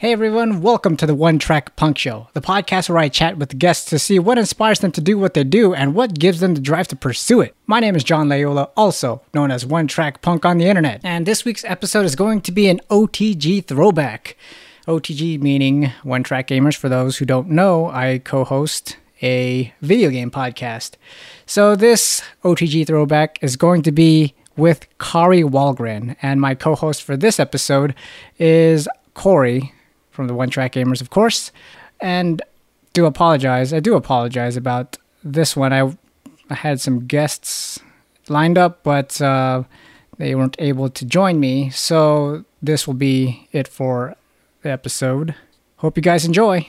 Hey everyone, welcome to the One Track Punk Show, the podcast where I chat with guests to see what inspires them to do what they do and what gives them the drive to pursue it. My name is John Layola, also known as One Track Punk on the internet, and this week's episode is going to be an OTG throwback. OTG meaning One Track Gamers. For those who don't know, I co host a video game podcast. So this OTG throwback is going to be with Kari Wahlgren, and my co host for this episode is Corey from the One Track Gamers, of course. And do apologize. I do apologize about this one. I, I had some guests lined up, but uh, they weren't able to join me. So this will be it for the episode. Hope you guys enjoy.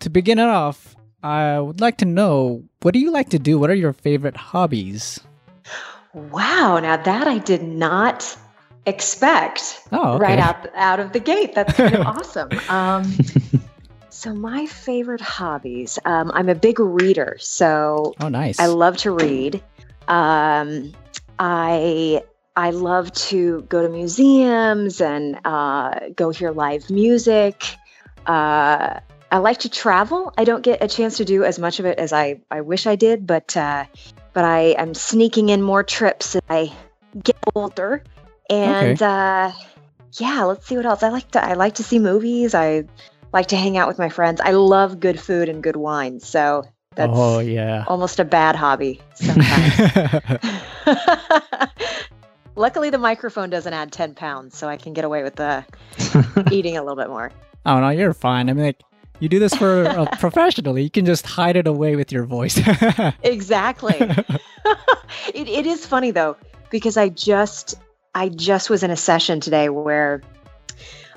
To begin it off, I would like to know what do you like to do? What are your favorite hobbies? Wow, now that I did not expect Oh, okay. right out out of the gate. That's kind of awesome. Um, so my favorite hobbies. Um, I'm a big reader, so Oh, nice. I love to read. Um, I I love to go to museums and uh, go hear live music. Uh, I like to travel. I don't get a chance to do as much of it as I, I wish I did, but uh, but I am sneaking in more trips as I get older. And uh, yeah, let's see what else. I like to I like to see movies. I like to hang out with my friends. I love good food and good wine. So that's oh, yeah. almost a bad hobby sometimes. Luckily, the microphone doesn't add 10 pounds, so I can get away with the eating a little bit more. oh, no, you're fine. I mean, like, you do this for uh, professionally. You can just hide it away with your voice. Exactly. it, it is funny though, because I just I just was in a session today where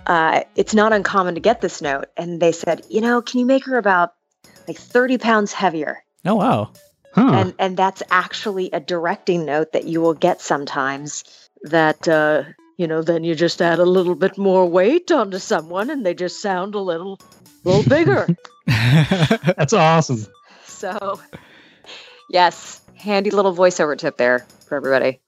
uh, it's not uncommon to get this note, and they said, you know, can you make her about like 30 pounds heavier? oh, wow. Huh. and and that's actually a directing note that you will get sometimes that uh you know then you just add a little bit more weight onto someone and they just sound a little little bigger That's awesome. so yes handy little voiceover tip there for everybody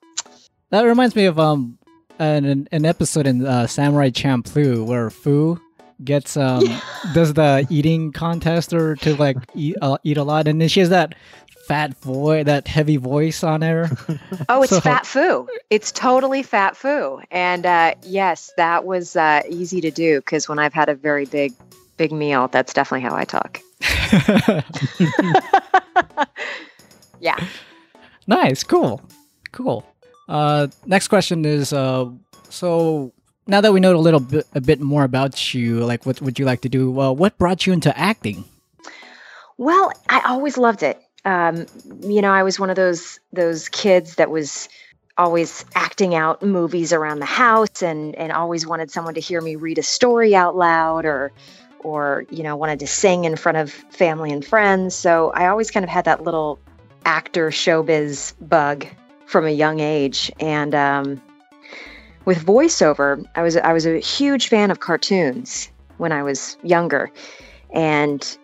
That reminds me of um an an, episode in uh, Samurai Champloo where Fuu gets um does the eating contest or to like eat uh, eat a lot, and then she has that fat voice, that heavy voice on her. oh it's So- fat Fuu it's totally fat Fuu and uh yes that was uh easy to do because when i've had a very big big meal that's definitely how i talk yeah nice, cool, cool. Uh, next question is uh, so now that we know a little bit a bit more about you, like what would you like to do? Uh, what brought you into acting? Well, I always loved it. Um, you know, I was one of those those kids that was always acting out movies around the house and and always wanted someone to hear me read a story out loud or or you know wanted to sing in front of family and friends. So i always kind of had that little actor showbiz bug from a young age. And um, with voiceover i was i was a huge fan of cartoons when i was younger. And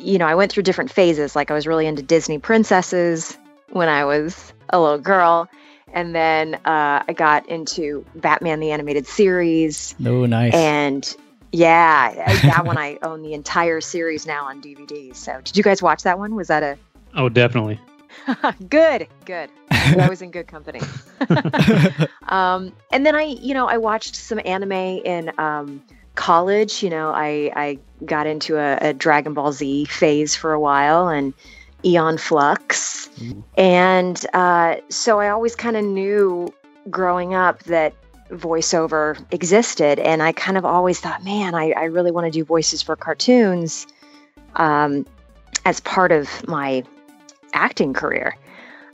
you know, I went through different phases. Like I was really into Disney princesses when I was a little girl. And then uh, I got into Batman the Animated Series. Oh, nice. And yeah, that one I own the entire series now on DVD. So did you guys watch that one? Was that a Oh, definitely. good, good. I was in good company. um, and then I, you know, I watched some anime in um, college. You know, I I got into a, a Dragon Ball Z phase for a while and Aeon Flux, Ooh. and uh, so I always kind of knew growing up that voiceover existed, and I kind of always thought, man, I, I really want to do voices for cartoons um, as part of my acting career.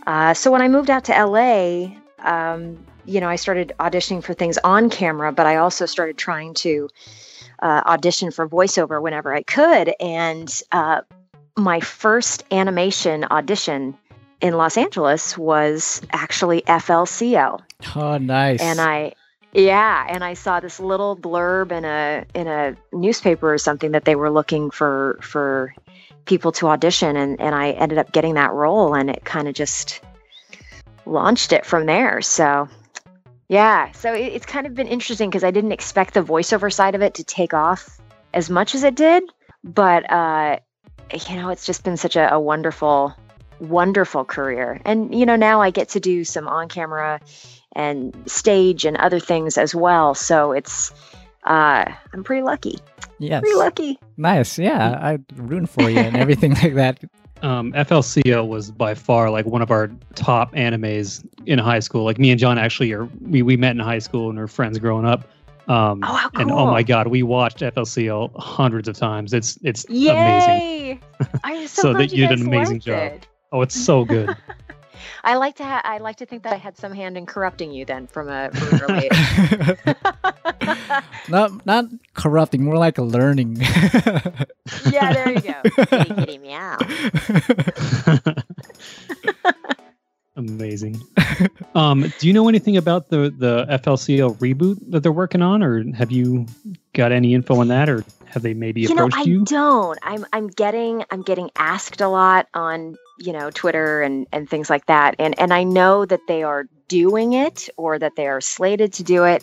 Uh, so when I moved out to LA, um, you know, I started auditioning for things on camera, but I also started trying to uh, audition for voiceover whenever I could. And uh, my first animation audition in Los Angeles was actually FLCL, oh, nice. and I. Yeah, and I saw this little blurb in a in a newspaper or something that they were looking for for people to audition and and I ended up getting that role and it kind of just launched it from there. So yeah, so it, it's kind of been interesting because I didn't expect the voiceover side of it to take off as much as it did, but uh, you know, it's just been such a, a wonderful, wonderful career. And you know, now I get to do some on-camera and stage and other things as well. So it's uh, I'm pretty lucky. Yes. Pretty lucky. Nice. Yeah, I root for you and everything like that. Um, FLCL was by far like one of our top animes in high school. Like me and John actually are we, we met in high school and we're friends growing up. Um, Oh, how cool. and oh my god, we watched FLCL hundreds of times. It's it's amazing. Yay! I'm so, So glad that you you did an amazing job. it. Oh, it's so good. I like to ha- I like to think that I had some hand in corrupting you then from a from a early not not corrupting, more like learning. yeah, there you go. Kitty, kitty, meow. Amazing. um, do you know anything about the the FLCL reboot that they're working on, or have you got any info on that, or have they maybe you know, approached I you? don't. I'm I'm getting I'm getting asked a lot on you know Twitter and and things like that, and and I know that they are doing it or that they are slated to do it,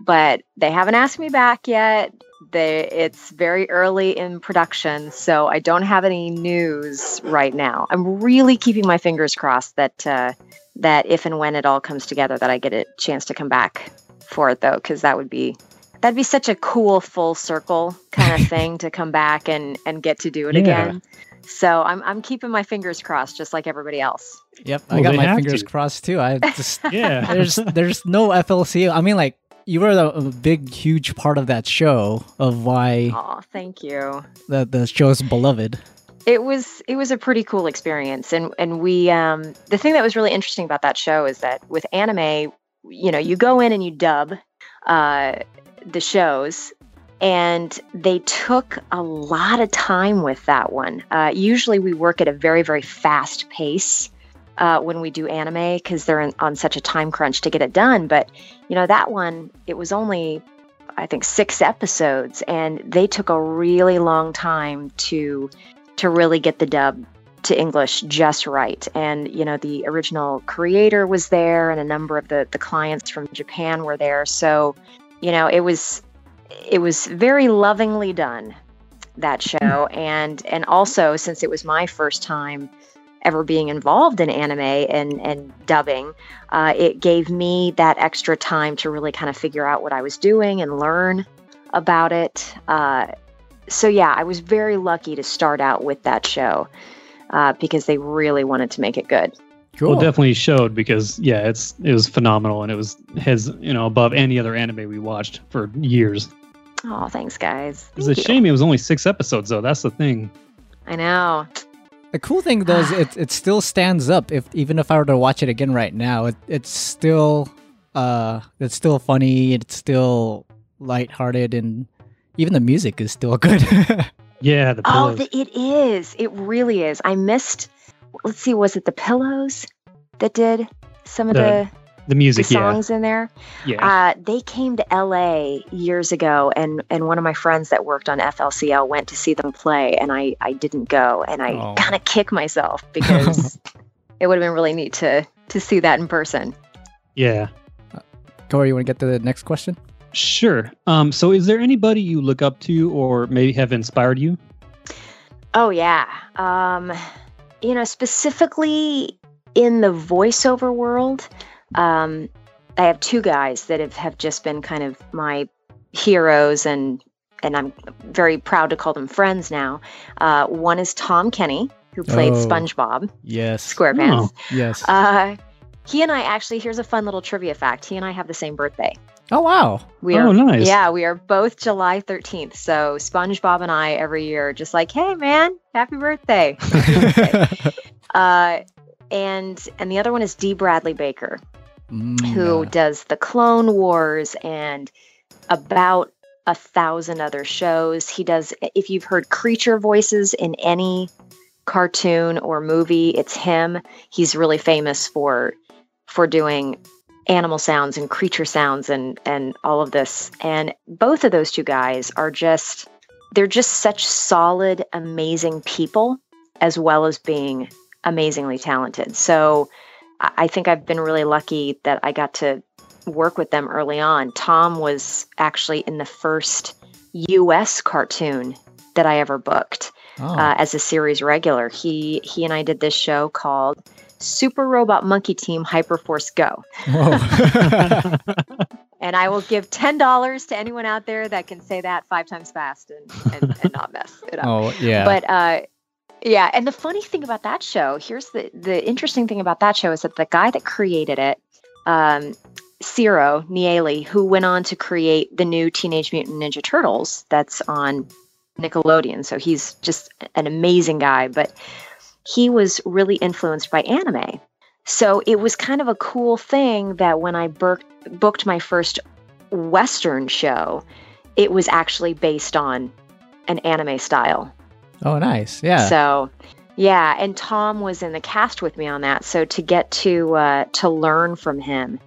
but they haven't asked me back yet. They it's very early in production, so I don't have any news right now. I'm really keeping my fingers crossed that uh, that if and when it all comes together, that I get a chance to come back for it though, because that would be that'd be such a cool full circle kind of thing to come back and and get to do it Yeah. again. So I'm I'm keeping my fingers crossed, just like everybody else. yep, I got my fingers to. crossed too. I just Yeah. there's there's no FLC. I mean, like you were a, a big, huge part of that show of why Oh, thank you. That the the show's beloved. It was it was a pretty cool experience, and and we um the thing that was really interesting about that show is that with anime, you know, you go in and you dub uh, the shows, and they took a lot of time with that one. Uh, usually, we work at a very very fast pace. Uh, when we do anime, because they're in, on such a time crunch to get it done. But you know that one, it was only I think six episodes, and they took a really long time to to really get the dub to English just right. And you know, the original creator was there, and a number of the the clients from Japan were there. So, you know, it was it was very lovingly done that show, and and also since it was my first time ever being involved in anime and and dubbing, uh, it gave me that extra time to really kind of figure out what I was doing and learn about it. Uh, so yeah, I was very lucky to start out with that show uh, because they really wanted to make it good. Cool. Well, definitely showed because yeah, it's it was phenomenal and it was his you know above any other anime we watched for years. Oh, thanks, guys. It's a you. shame it was only six episodes though. That's the thing. I know. The cool thing though is it it still stands up. If even if I were to watch it again right now, it it's still uh it's still funny. It's still lighthearted, and even the music is still good. Yeah, the Oh, the, it is. It really is. I missed. Let's see. Was it the pillows that did some of The- the, the the music. Yeah, songs in there? yeah. Uh, they came to LA years ago, and and one of my friends that worked on FLCL went to see them play, and I I didn't go, and I Oh. kind of kick myself because it would have been really neat to to see that in person. yeah. Corey, you want to get to the next question? Sure. Um. So, is there anybody you look up to, or maybe have inspired you? Oh yeah. Um, you know, specifically in the voiceover world, um, I have two guys that have, have just been kind of my heroes and and I'm very proud to call them friends now. Uh, one is Tom Kenny, who played Oh. SpongeBob Yes. SquarePants. Yes. Uh, he and I actually here's a fun little trivia fact. He and I have the same birthday. oh wow. We Oh, are nice. Yeah, we are both July 13th. So SpongeBob and I every year are just like, "Hey man, happy birthday." Happy birthday. uh and and the other one is Dee Bradley Baker, Mm, who does the Clone Wars and about a thousand other shows. He does if you've heard creature voices in any cartoon or movie, it's him. He's really famous for for doing animal sounds and creature sounds and and all of this. And both of those two guys are just they're just such solid, amazing people as well as being amazingly talented. So I think I've been really lucky that I got to work with them early on. Tom was actually in the first U.S. cartoon that I ever booked Oh. uh, as a series regular. He he and I did this show called Super Robot Monkey Team Hyperforce Go. And I will give ten dollars to anyone out there that can say that five times fast and, and, and not mess it up. oh, yeah. But uh, yeah, and the funny thing about that show, here's the the interesting thing about that show is that the guy that created it, um, Ciro Nieli, who went on to create the new Teenage Mutant Ninja Turtles that's on Nickelodeon. So he's just an amazing guy, but he was really influenced by anime. So it was kind of a cool thing that when I booked booked my first Western show, it was actually based on an anime style. Oh, nice. Yeah. So, yeah, and Tom was in the cast with me on that. So to get to uh, to learn from him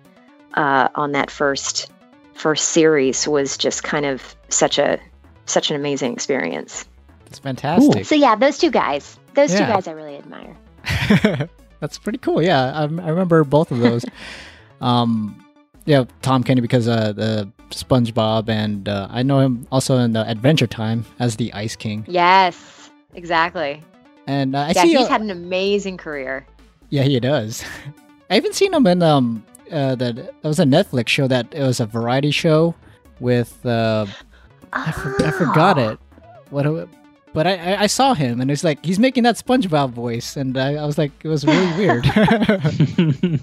uh, on that first first series was just kind of such a such an amazing experience. it's fantastic. So yeah, those two guys, those two guys, I really admire. That's pretty cool. Yeah, I, I remember both of those. um, yeah, Tom Kenny because uh, the SpongeBob, and uh, I know him also in the Adventure Time as the Ice King. Yes, exactly. And uh, I yeah, see. he's uh, had an amazing career. yeah, he does. I even seen him in um uh that that was a Netflix show that it was a variety show with uh I, for, I forgot Oh. it. What? But I, I I saw him and it's like he's making that SpongeBob voice, and I, I was like it was really weird.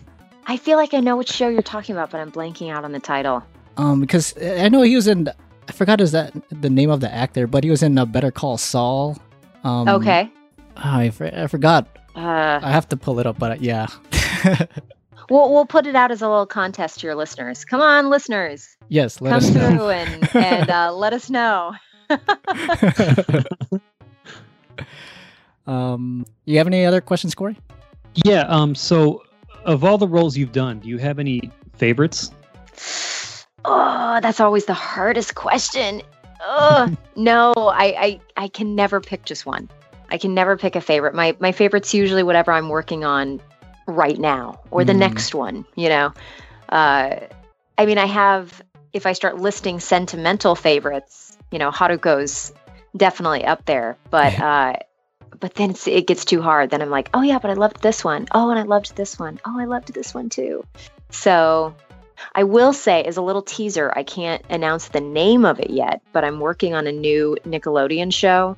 I feel like I know which show you're talking about, but I'm blanking out on the title. Um, because I know he was in. I forgot is that the name of the actor, but he was in uh, Better Call Saul. Um, okay. oh, I, for, I forgot. Uh, I have to pull it up, but uh, yeah. we'll we'll put it out as a little contest to your listeners. Come on, listeners, yes, let come us know. through and and uh, let us know. um, you have any other questions, Corey? yeah. Um. So, of all the roles you've done, do you have any favorites? Oh, that's always the hardest question. Ugh. no, I, I I can never pick just one. I can never pick a favorite. My my favorite's usually whatever I'm working on right now or the Mm. next one. You know, uh, I mean, I have. If I start listing sentimental favorites, you know, Haruko's definitely up there. But uh, but then it's, it gets too hard. Then I'm like, oh yeah, but I loved this one. Oh, and I loved this one. Oh, I loved this one too. So I will say, as a little teaser, I can't announce the name of it yet, but I'm working on a new Nickelodeon show,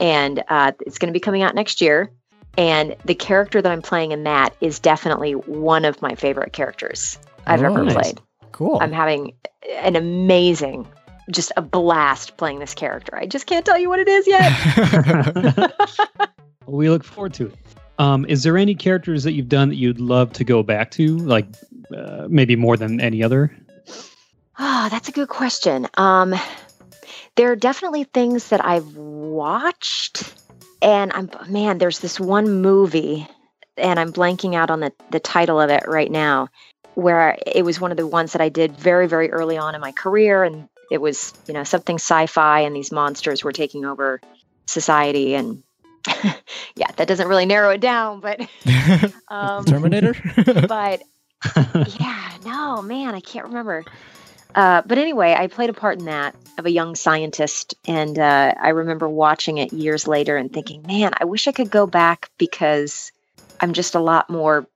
and uh, it's going to be coming out next year. And the character that I'm playing in that is definitely one of my favorite characters I've Oh, ever nice. played. Cool. I'm having an amazing, just a blast playing this character. I just can't tell you what it is yet. We look forward to it. Um, is there any characters that you've done that you'd love to go back to, like uh, maybe more than any other? Ah, that's a good question. Um, there are definitely things that I've watched, and I'm man. There's this one movie, and I'm blanking out on the the title of it right now, where it was one of the ones that I did very very early on in my career, and it was you know something sci-fi, and these monsters were taking over society, and yeah, that doesn't really narrow it down, but um, Terminator. but yeah, no, man, I can't remember. Uh, but anyway, I played a part in that of a young scientist, and uh, I remember watching it years later and thinking, man, I wish I could go back because I'm just a lot more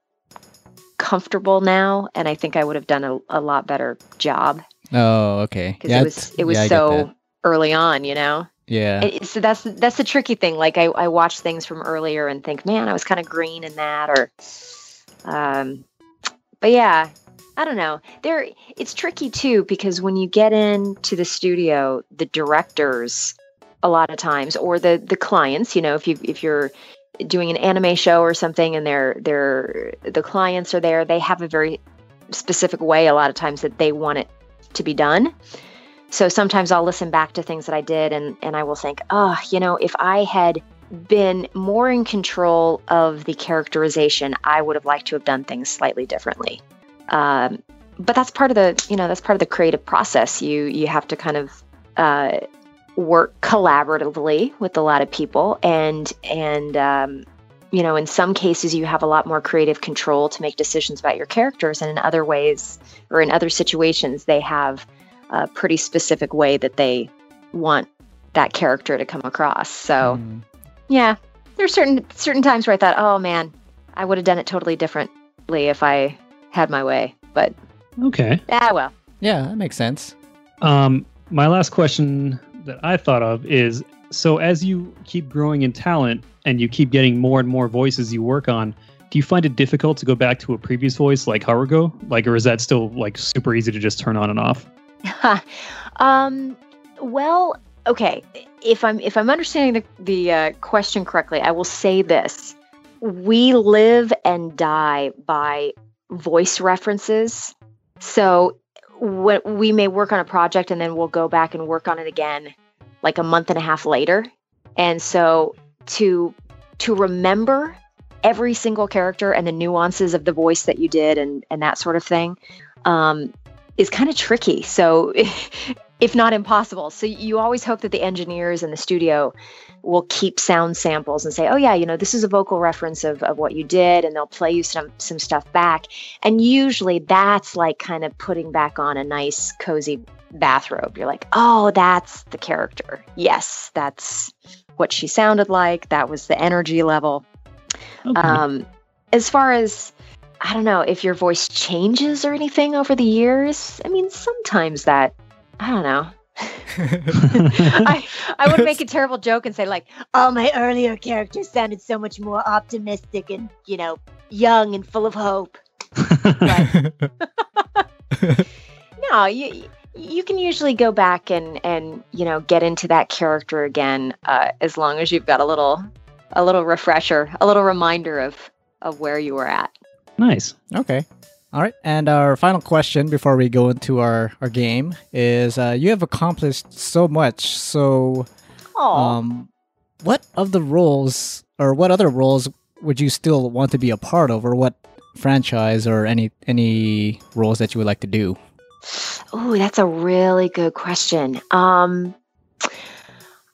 comfortable now, and I think I would have done a, a lot better job oh, okay. because Yeah, it was it was yeah, I get that. so early on, you know. Yeah. It- so that's that's the tricky thing. Like I, I watch things from earlier and think, man, I was kind of green in that, or, um, but yeah, I don't know. There, it's tricky too because when you get into the studio, the directors, a lot of times, or the the clients, you know, if you if you're doing an anime show or something, and they're they're the clients are there, they have a very specific way a lot of times that they want it to be done. So sometimes I'll listen back to things that I did and, and I will think, oh, you know, if I had been more in control of the characterization, I would have liked to have done things slightly differently. Um, but that's part of the, you know, that's part of the creative process. You you have to kind of uh, work collaboratively with a lot of people and and um, you know, in some cases, you have a lot more creative control to make decisions about your characters, and in other ways, or in other situations, they have a pretty specific way that they want that character to come across. So, Mm. yeah, there's certain certain times where I thought, oh man, I would have done it totally differently if I had my way. But Okay. ah, well, Yeah, that makes sense. Um, my last question that I thought of is so as you keep growing in talent and you keep getting more and more voices you work on, do you find it difficult to go back to a previous voice like Haruko? Like, or is that still like super easy to just turn on and off? um, well, okay. If I'm if I'm understanding the the uh, question correctly, I will say this: we live and die by voice references. So when we may work on a project and then we'll go back and work on it again, like a month and a half later, and so to to remember every single character and the nuances of the voice that you did and and that sort of thing um, is kind of tricky. So, if not impossible. So, you always hope that the engineers in the studio will keep sound samples and say, oh, yeah, you know, this is a vocal reference of, of what you did, and they'll play you some, some stuff back. And usually that's like kind of putting back on a nice, cozy bathrobe. You're like, oh, that's the character. Yes, that's what she sounded like. That was the energy level. Okay. Um, as far as I don't know if your voice changes or anything over the years. I mean, sometimes that I don't know. I I would make a terrible joke and say like, all my earlier characters sounded so much more optimistic and you know young and full of hope." No, you you can usually go back and and you know get into that character again uh, as long as you've got a little a little refresher, a little reminder of of where you were at. Nice. Okay. All right. And our final question before we go into our, our game is uh, you have accomplished so much. So, um, what of the roles or what other roles would you still want to be a part of or what franchise or any any roles that you would like to do? oh, that's a really good question. Um,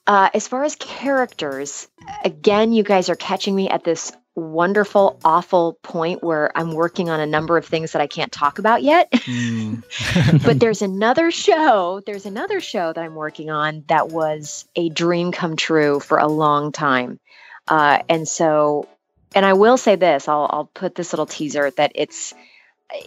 uh, as far as characters, again, you guys are catching me at this wonderful, awful point where I'm working on a number of things that I can't talk about yet. Mm. but there's another show there's another show that i'm working on that was a dream come true for a long time uh, and so and i will say this I'll, I'll put this little teaser that it's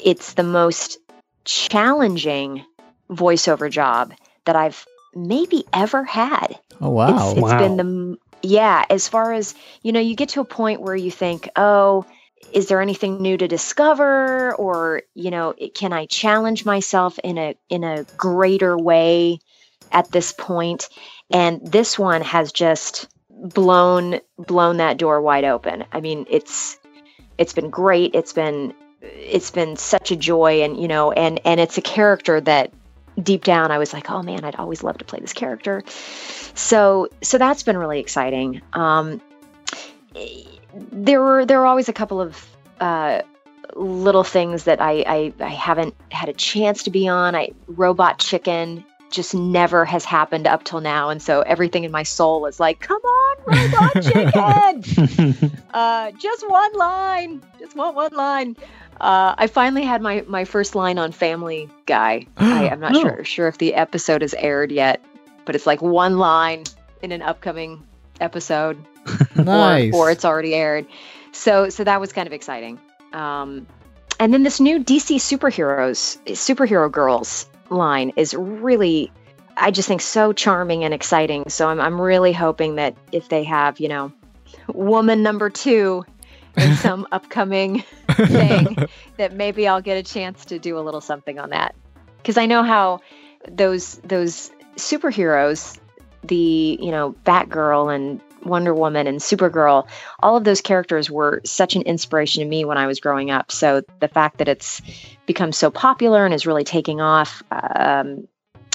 it's the most challenging voiceover job that i've maybe ever had oh wow. it's, it's Wow. been the m- yeah as far as you know you get to a point where you think oh is there anything new to discover? Or you know can i challenge myself in a in a greater way at this point. and this one has just blown blown that door wide open. I mean it's it's been great. It's been it's been such a joy and you know and and it's a character that deep down i was like oh man i'd always love to play this character so so that's been really exciting um there were there were always a couple of uh little things that I, I i haven't had a chance to be on i robot chicken just never has happened up till now and so everything in my soul is like come on robot chicken uh, just one line. Just want one line. Uh, I finally had my, my first line on Family Guy. I, I'm not Oh. sure sure if the episode is aired yet, but it's like one line in an upcoming episode, nice. or, or it's already aired. So so that was kind of exciting. Um, and then this new DC superheroes superhero girls line is really I just think so charming and exciting. So I'm I'm really hoping that if they have, you know, woman number 2 in some upcoming thing that maybe I'll get a chance to do a little something on that. Cuz I know how those those superheroes the, you know, Batgirl and Wonder Woman and Supergirl, all of those characters were such an inspiration to me when I was growing up. So the fact that it's become so popular and is really taking off, um,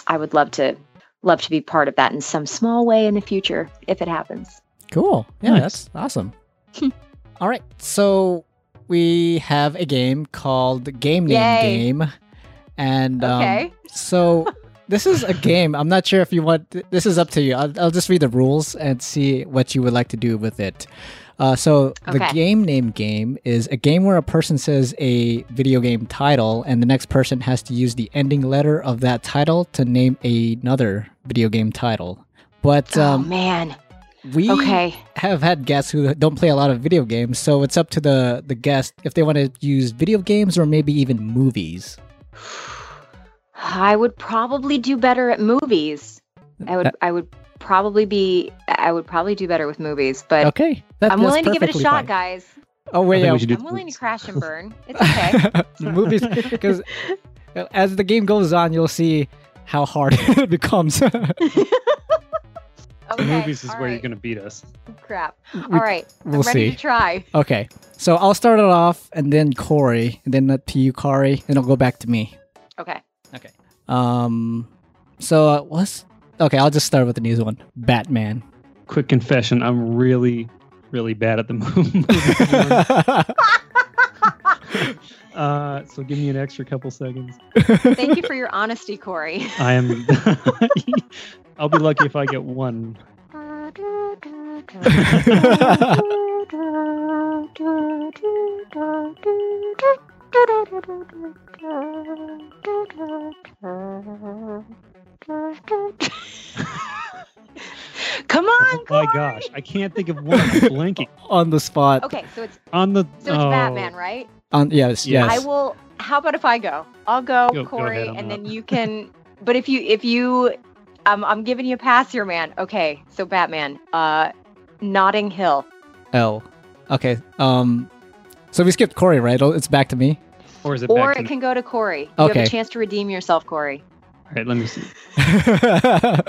I would love to love to be part of that in some small way in the future if it happens. Cool. Yeah, Nice. that's awesome. All right. So we have a game called Game Name Yay. Game. And um, Okay. so this is a game. I'm not sure if you want, this is up to you. I'll, I'll just read the rules and see what you would like to do with it. Uh, so the game name game is a game where a person says a video game title, and the next person has to use the ending letter of that title to name another video game title. But oh um, man. We Okay. have had guests who don't play a lot of video games, so it's up to the the guest if they want to use video games or maybe even movies. I would probably do better at movies. I would Uh, I would probably be I would probably do better with movies, but okay, that, I'm willing to give it a shot, fine. guys. Oh I wait, think yeah, we should do I'm willing to crash and burn. It's okay. movies because as the game goes on, you'll see how hard it becomes. The Okay, movies is all where you're going to beat us. Crap. We- All right. we'll I'm ready see. to try. Okay, so I'll start it off, and then Corey, and then uh, to you, Corey, and it'll go back to me. Okay. Okay. Um, so uh, what's okay? I'll just start with the easy one. Batman. Quick confession: I'm really, really bad at the movie. uh, so give me an extra couple seconds. Thank you for your honesty, Corey. I am. I'll be lucky if I get one. Come on, Oh my gosh, I can't think of one. I'm blanking On the spot. Okay, so it's on the. so it's oh, Batman, right? On yes, yes. I will. How about if I go? I'll go, Go- go Corey, ahead, and up. then you can. But if you if you, um, I'm giving you a pass here, man. Okay, so Batman, uh, Notting Hill. L. Okay. Um. So we skipped Corey, right? Oh, It's back to me. Or is it Or back to it me? can go to Corey. You have Okay. a chance to redeem yourself, Corey. All right, let me see.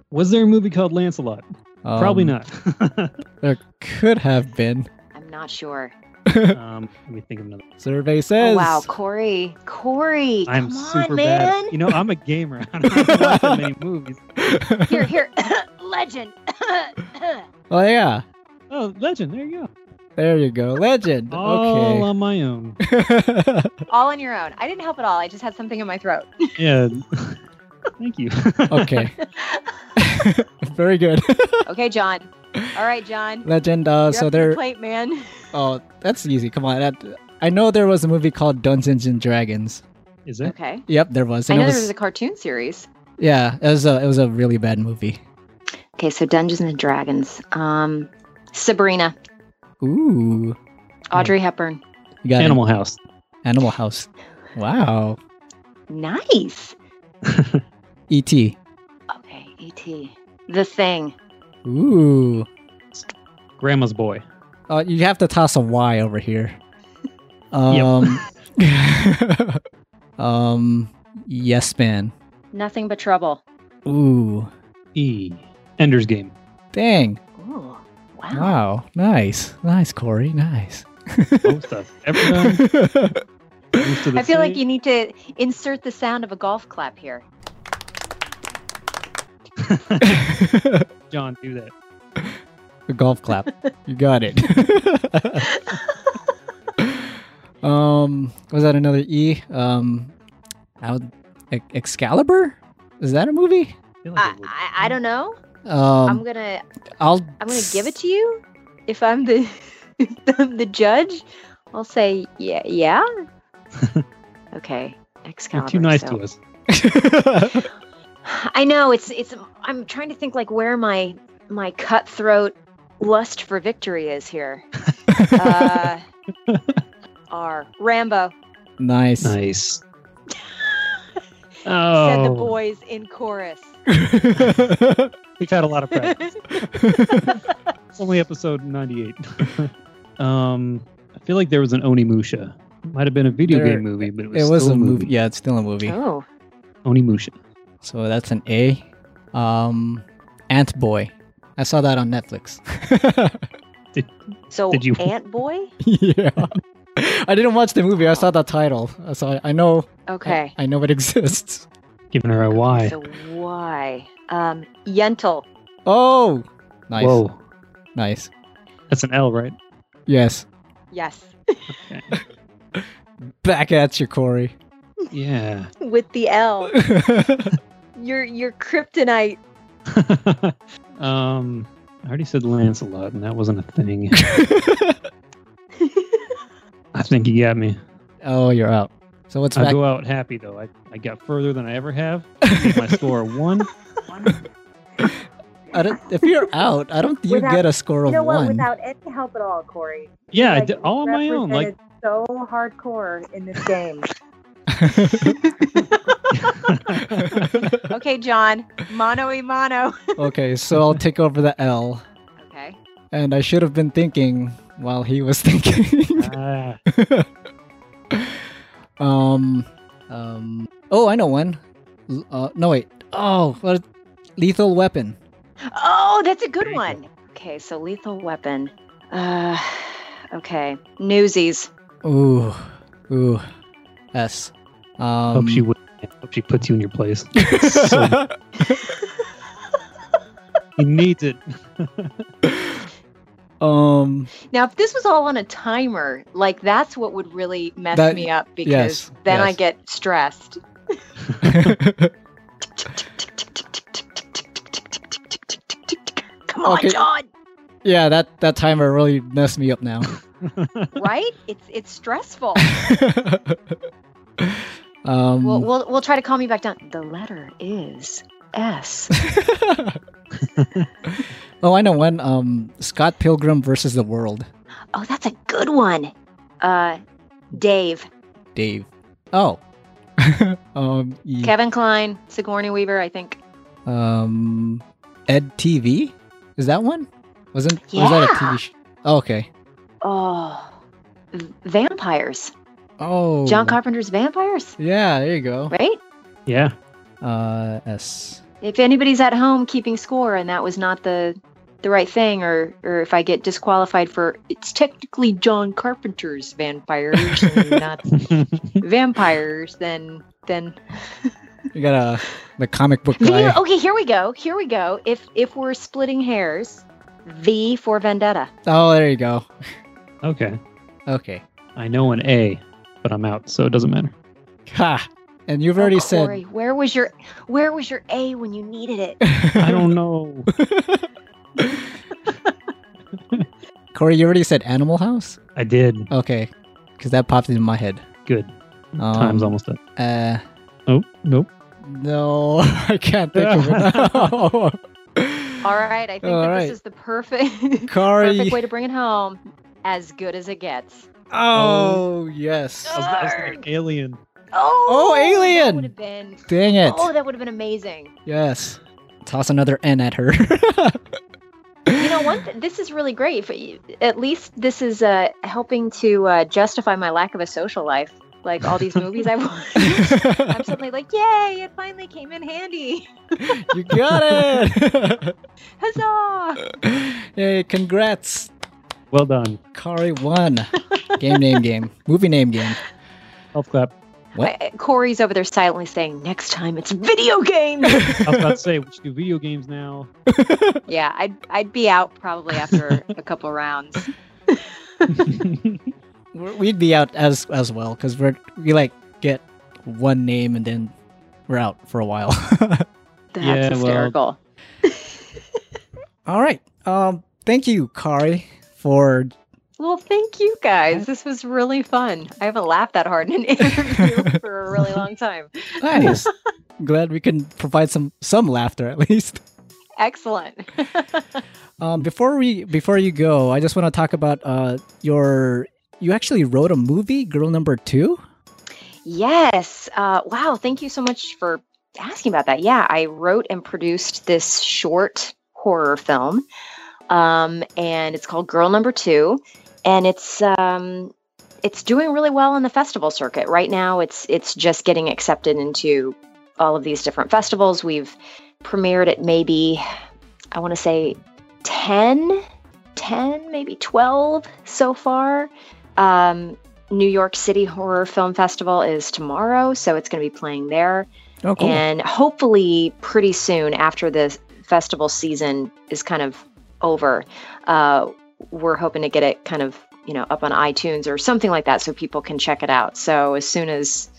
Was there a movie called Lancelot? Probably Um, not. There could have been. I'm not sure. um, let me think of another. Survey Oh, says. wow, Corey, Corey, I'm come super on, man. bad. You know, I'm a gamer. I don't watch that many movies. Here, here, legend. Oh yeah. Oh, Legend. There you go. There you go. Legend. All on my own. All on your own. I didn't help at all. I just had something in my throat. Yeah. Thank you. okay. Very good. Okay, John. All right, John. Legend. Uh, You're so up the there. plate, man. Oh, that's easy. Come on. That, I know there was a movie called Dungeons and Dragons. Is it? Okay. Yep, there was. I know it there was, was a cartoon series. yeah, it was a it was a really bad movie. Okay, so Dungeons and Dragons. Um, Sabrina, Ooh, Audrey Hepburn. you got it. Animal House. Animal House. Wow. Nice. E.T. Okay, E.T. The Thing. Ooh. Grandma's Boy. Uh, you have to toss a Y over here. Um. um. Yes, man. Nothing but trouble. Ooh. E. Ender's Game. Dang. Ooh, wow. Wow. Nice. Nice, Corey. Nice. Most of ever done. Moves to the I feel like you need to insert the sound of a golf clap here. John, do that. A golf clap. You got it. um, was that another E? Um, how, Ex- Excalibur? Is that a movie? I like I, I, I don't know. I'm Um, gonna I'll. I'm gonna give it to you. If I'm the if I'm the judge, I'll say yeah yeah. okay, You're Excalibur. too nice so- to us. To. I know it's it's. I'm trying to think like where my my cutthroat lust for victory is here. Uh, R Rambo nice. Nice. oh. Said the Oh, boys in chorus. we've had a lot of practice. It's only episode 98. um, I feel like there was an Onimusha. Might have been a video There- game movie, but it was, it was still a movie. Yeah, it's still a movie. Oh, Onimusha. So that's an A. Um, Ant Boy. I saw that on Netflix. so Did you- Ant Boy? yeah. I didn't watch the movie. I saw the title, so I, I know. Okay. I, I know it exists. Giving her a Y. So why? Um, Yentl. Oh, nice, Whoa. nice. That's an L, right? Yes. Yes, Okay. Back at you, Corey. Yeah. with the L. Your your kryptonite. um, I already said Lancelot, and that wasn't a thing. I think you got me. Oh, you're out. So what's I back? go out happy though. I, I got further than I ever have. my score one. I don't, if you're out, I don't think you get a score You of know what? one. Without any help at all, Corey. Yeah, I Like, did all on my own. Like so hardcore in this game. Okay, John. Mono e mono. okay, so I'll take over the L. Okay. And I should have been thinking while he was thinking. ah, um, um. Oh, I know one. L- Uh, no wait. Oh, what? Lethal Weapon. Oh, that's a good There one. Okay, so lethal weapon. Uh, okay. Newsies. Ooh, ooh. S. Um, hope she would. Hope she puts you in your place. So- he needs it. um. Now, if this was all on a timer, like that's what would really mess That- me up because yes, then I get stressed. Come on, Okay. John. yeah, that that timer really messed me up now. Right? It's it's stressful. um. we'll, we'll we'll try to calm you back down. The letter is S. oh, I know one. Um, Scott Pilgrim versus the World. Oh, that's a good one. Uh, Dave, Dave. Oh. um. E- Kevin Kline, Sigourney Weaver. I think. um. Ed TV. Is that one? Wasn't? Was that a Yeah. TV? Sh- oh, okay. Oh, vampires. Oh. John Carpenter's vampires. Yeah. There you go. Right. Yeah. Uh. S. If anybody's at home keeping score and that was not the the right thing, or or if I get disqualified for it's technically John Carpenter's vampires not vampires, then then You got a the comic book Video- guy. okay, here we go. Here we go. If if we're splitting hairs, V for Vendetta. Oh, there you go. okay. Okay. I know an A, but I'm out, so it doesn't matter. Ha. And you've Oh, already said. Corey, where was your where was your A when you needed it? I don't know. Corey, you already said Animal House. I did. Okay, because that popped into my head. Good. Um, Time's almost up. Uh, Oh, nope. no, I can't think of it. All right, I think All that right. this is the perfect Corey. perfect way to bring it home. As good as it gets. Oh yes. I was, I was thinking alien. Oh, Oh, Alien! would have been. Dang it. Oh, that would have been amazing. Yes. Toss another N at her. You know, one th- this is really great. For you. At least this is uh, helping to uh, justify my lack of a social life. Like all these movies I watched, I'm suddenly like, "Yay! It finally came in handy! you got it. Huzzah!" hey, congrats. Well done. Kari won. game name game. Movie name game. Health clap. What? I- Corey's over there silently saying, "Next time it's video games." I was about to say we should do video games now. yeah, I'd I'd be out probably after a couple rounds. We're- We'd be out as as well because we're we like get one name and then we're out for a while. That's Yeah, well- hysterical. All right. Um. Thank you, Kari, for Well, thank you guys. This was really fun. I haven't laughed that hard in an interview for a really long time. nice. Glad we can provide some some laughter at least. Excellent. Um, before we before you go, I just want to talk about uh your you actually wrote a movie, Girl Number Two. yes. Uh, wow. Thank you so much for asking about that. Yeah, I wrote and produced this short horror film, um, and it's called Girl Number Two, and it's um, it's doing really well on the festival circuit right now. It's it's just getting accepted into all of these different festivals. We've premiered at maybe I want to say 10, 10, maybe 12 so far. Um, New York City Horror Film Festival is tomorrow, so it's going to be playing there. Oh, cool. And hopefully, pretty soon after the festival season is kind of over, uh, we're hoping to get it kind of you know up on iTunes or something like that, so people can check it out. So as soon as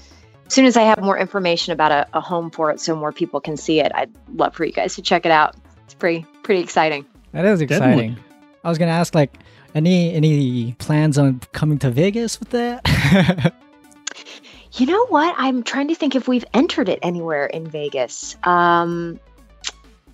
as soon as I have more information about a, a home for it, so more people can see it, I'd love for you guys to check it out. It's pretty pretty exciting. That is Definitely. exciting. I was gonna ask like any any plans on coming to Vegas with that? You know what? I'm trying to think if we've entered it anywhere in Vegas. Um,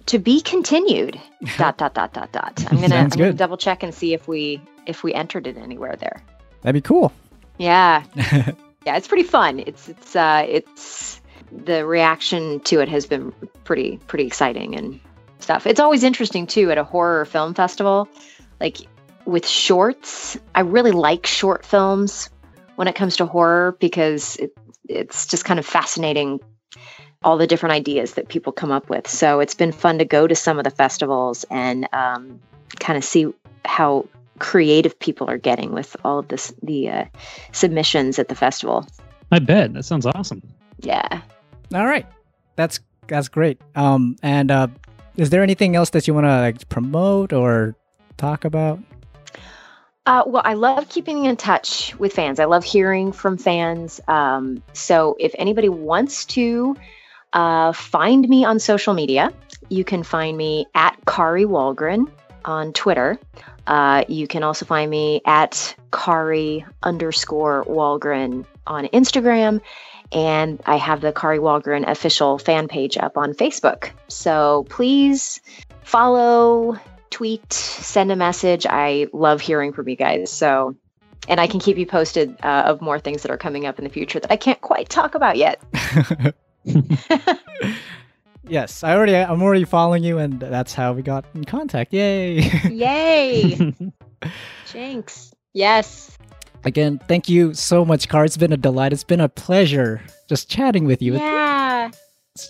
to be continued. dot dot dot dot dot. I'm gonna, I'm gonna double check and see if we if we entered it anywhere there. That'd be cool. Yeah, yeah, it's pretty fun. It's it's uh it's the reaction to it has been pretty pretty exciting and stuff. It's always interesting too at a horror film festival, like with shorts. I really like short films when it comes to horror because it, it's just kind of fascinating all the different ideas that people come up with. So it's been fun to go to some of the festivals and um, kind of see how creative people are getting with all of this the uh, submissions at the festival. I bet that sounds awesome. Yeah. All right, that's that's great. Um, and uh, is there anything else that you want to like promote or talk about? Uh, well, I love keeping in touch with fans. I love hearing from fans. Um, so if anybody wants to uh, find me on social media, you can find me at Kari Wahlgren on Twitter. Uh, you can also find me at Kari underscore Wahlgren on Instagram. And I have the Kari Wahlgren official fan page up on Facebook. So please follow, tweet, send a message. I love hearing from you guys. So, and I can keep you posted uh, of more things that are coming up in the future that I can't quite talk about yet. yes, I already I'm already following you, and that's how we got in contact. Yay! Yay! Jinx. Yes. Again, thank you so much, Car. It's been a delight. It's been a pleasure just chatting with you. Yeah.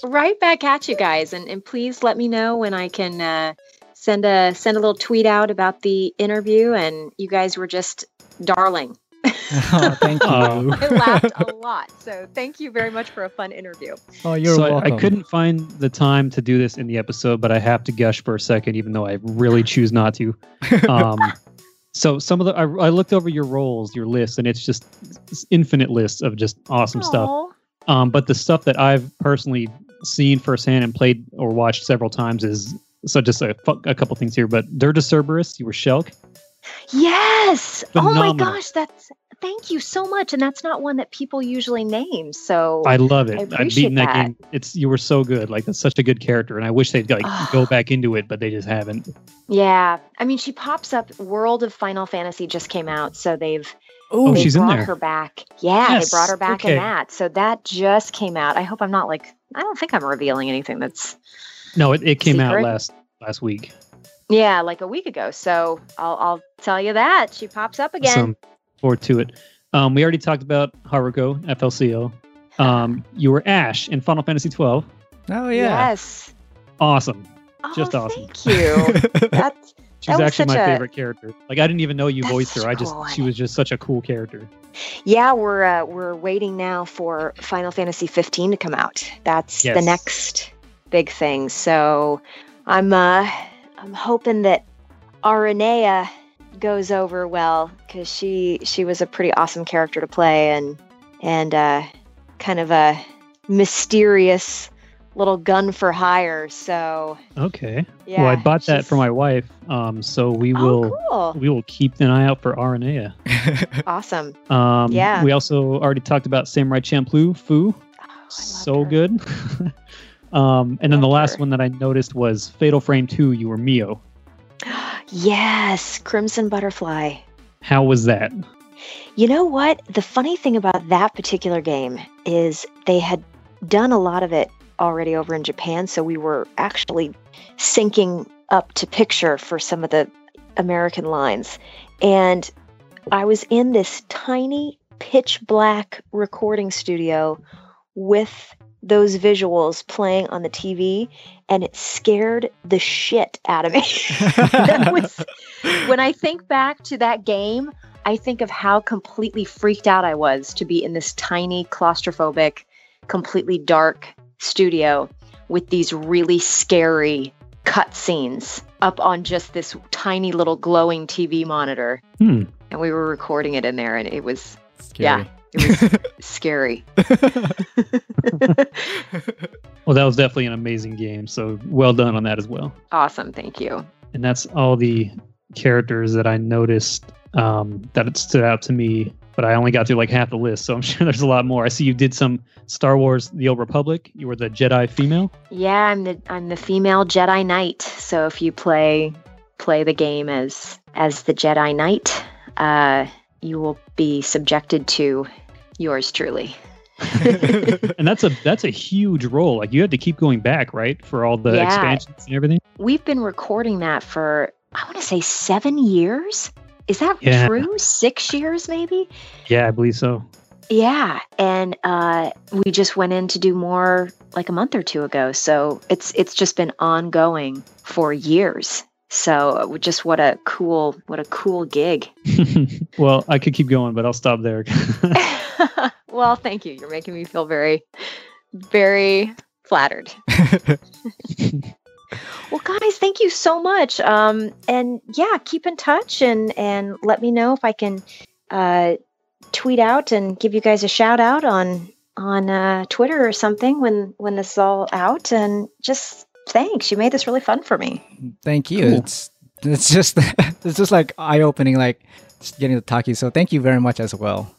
Right back at you guys, and and please let me know when I can uh, send a send a little tweet out about the interview. And you guys were just darling. oh, thank you. Oh. I laughed a lot. So thank you very much for a fun interview. oh, you're so I- welcome. I, couldn't find the time to do this in the episode, but I have to gush for a second, even though I really choose not to. Um, so some of the I, I looked over your roles, your list, and it's just it's infinite lists of just awesome stuff. Um, but the stuff that I've personally seen firsthand and played or watched several times is so just a, a couple things here. But Dirge Cerberus, you were Shelke. Yes. Oh my gosh, that's thank you so much. And that's not one that people usually name. So I love it. I I've beaten that, that. game. It's you were so good. Like that's such a good character, and I wish they'd like go back into it, but they just haven't. yeah. I mean she pops up World of Final Fantasy just came out, so they've Oh, they she's in there. her back. Yeah, Yes, they brought her back okay. in that. So that just came out. I hope I'm not like I don't think I'm revealing anything that's No, it, it came out last last week. yeah, like a week ago. So I'll I'll tell you that. She pops up again. Some forward to it. Um, we already talked about Haruko FLCL. Um, you were Ash in Final Fantasy twelve. Oh yeah. Yes. Awesome. Oh, Just awesome. Thank you. That's She's was actually my a- favorite character. Like I didn't even know you voiced her. I just cool she was just such a cool character. Yeah, we're uh, we're waiting now for Final Fantasy 15 to come out. That's the next big thing. So I'm uh I'm hoping that Aranea goes over well because she she was a pretty awesome character to play and and uh, kind of a mysterious little gun for hire. So Okay. yeah, well, I bought that for my wife. Um, so we will Oh, cool! we will keep an eye out for Aranea. Awesome. Um, Yeah. We also already talked about Samurai Champloo Fuu. Oh, so her. good. um, and then the last one that I noticed was Fatal Frame 2. You were Mio. Yes, Crimson Butterfly. How was that? You know what? The funny thing about that particular game is they had done a lot of it already over in Japan, so we were actually syncing up to picture for some of the American lines. And I was in this tiny pitch black recording studio with those visuals playing on the TV, and it scared the shit out of me. was when I think back to that game, I think of how completely freaked out I was to be in this tiny, claustrophobic, completely dark studio with these really scary cutscenes up on just this tiny little glowing TV monitor. Hmm. And we were recording it in there, and it was Scary. It was scary. Well, that was definitely an amazing game. So well done on that as well. Awesome, thank you. and that's all the characters that I noticed um, that it stood out to me. But I only got through like half the list, so I'm sure there's a lot more. I see you did some Star Wars: The Old Republic. You were the Jedi female. Yeah, I'm the I'm the female Jedi Knight. So if you play play the game as as the Jedi Knight, uh, you will be subjected to yours truly. and that's a that's a huge role. Like you had to keep going back, right, for all the Yeah. expansions and everything. We've been recording that for I want to say seven years. Is that Yeah. true? Six years, maybe. Yeah, I believe so. Yeah, and uh, we just went in to do more like a month or two ago. So it's it's just been ongoing for years. So just what a cool what a cool gig. well, I could keep going, but I'll stop there. well, thank you. You're making me feel very, very flattered. well, guys, thank you so much. Um, and yeah, keep in touch and and let me know if I can uh, tweet out and give you guys a shout out on on uh, Twitter or something when when this is all out. And just thanks. You made this really fun for me. Thank you. Cool. It's it's just it's just like eye opening, like just getting to talk to you. So thank you very much as well.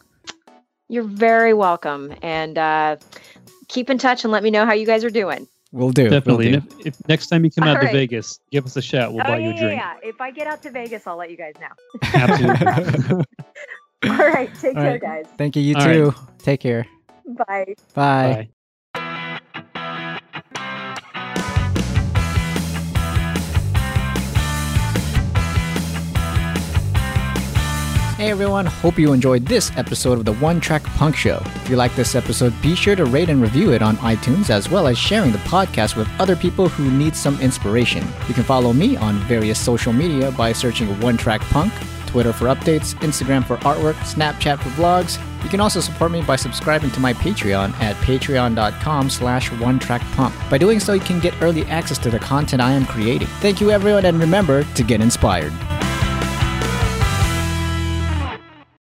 You're very welcome. And uh, keep in touch and let me know how you guys are doing. We'll do. Definitely. We'll do. if, if next time you come All out to. Vegas, give us a shout. We'll oh, buy yeah, you a drink. yeah. If I get out to Vegas, I'll let you guys know. Absolutely. All right. Take All care, right. guys. Thank you. You All too. Take care. Bye. Bye. Bye. Hey everyone, hope you enjoyed this episode of the One Track Punk Show. If you like this episode, be sure to rate and review it on iTunes as well as sharing the podcast with other people who need some inspiration. You can follow me on various social media by searching One Track Punk, Twitter for updates, Instagram for artwork, Snapchat for vlogs. You can also support me by subscribing to my Patreon at patreon.com slash one track punk. By doing so, you can get early access to the content I am creating. Thank you everyone and remember to get inspired.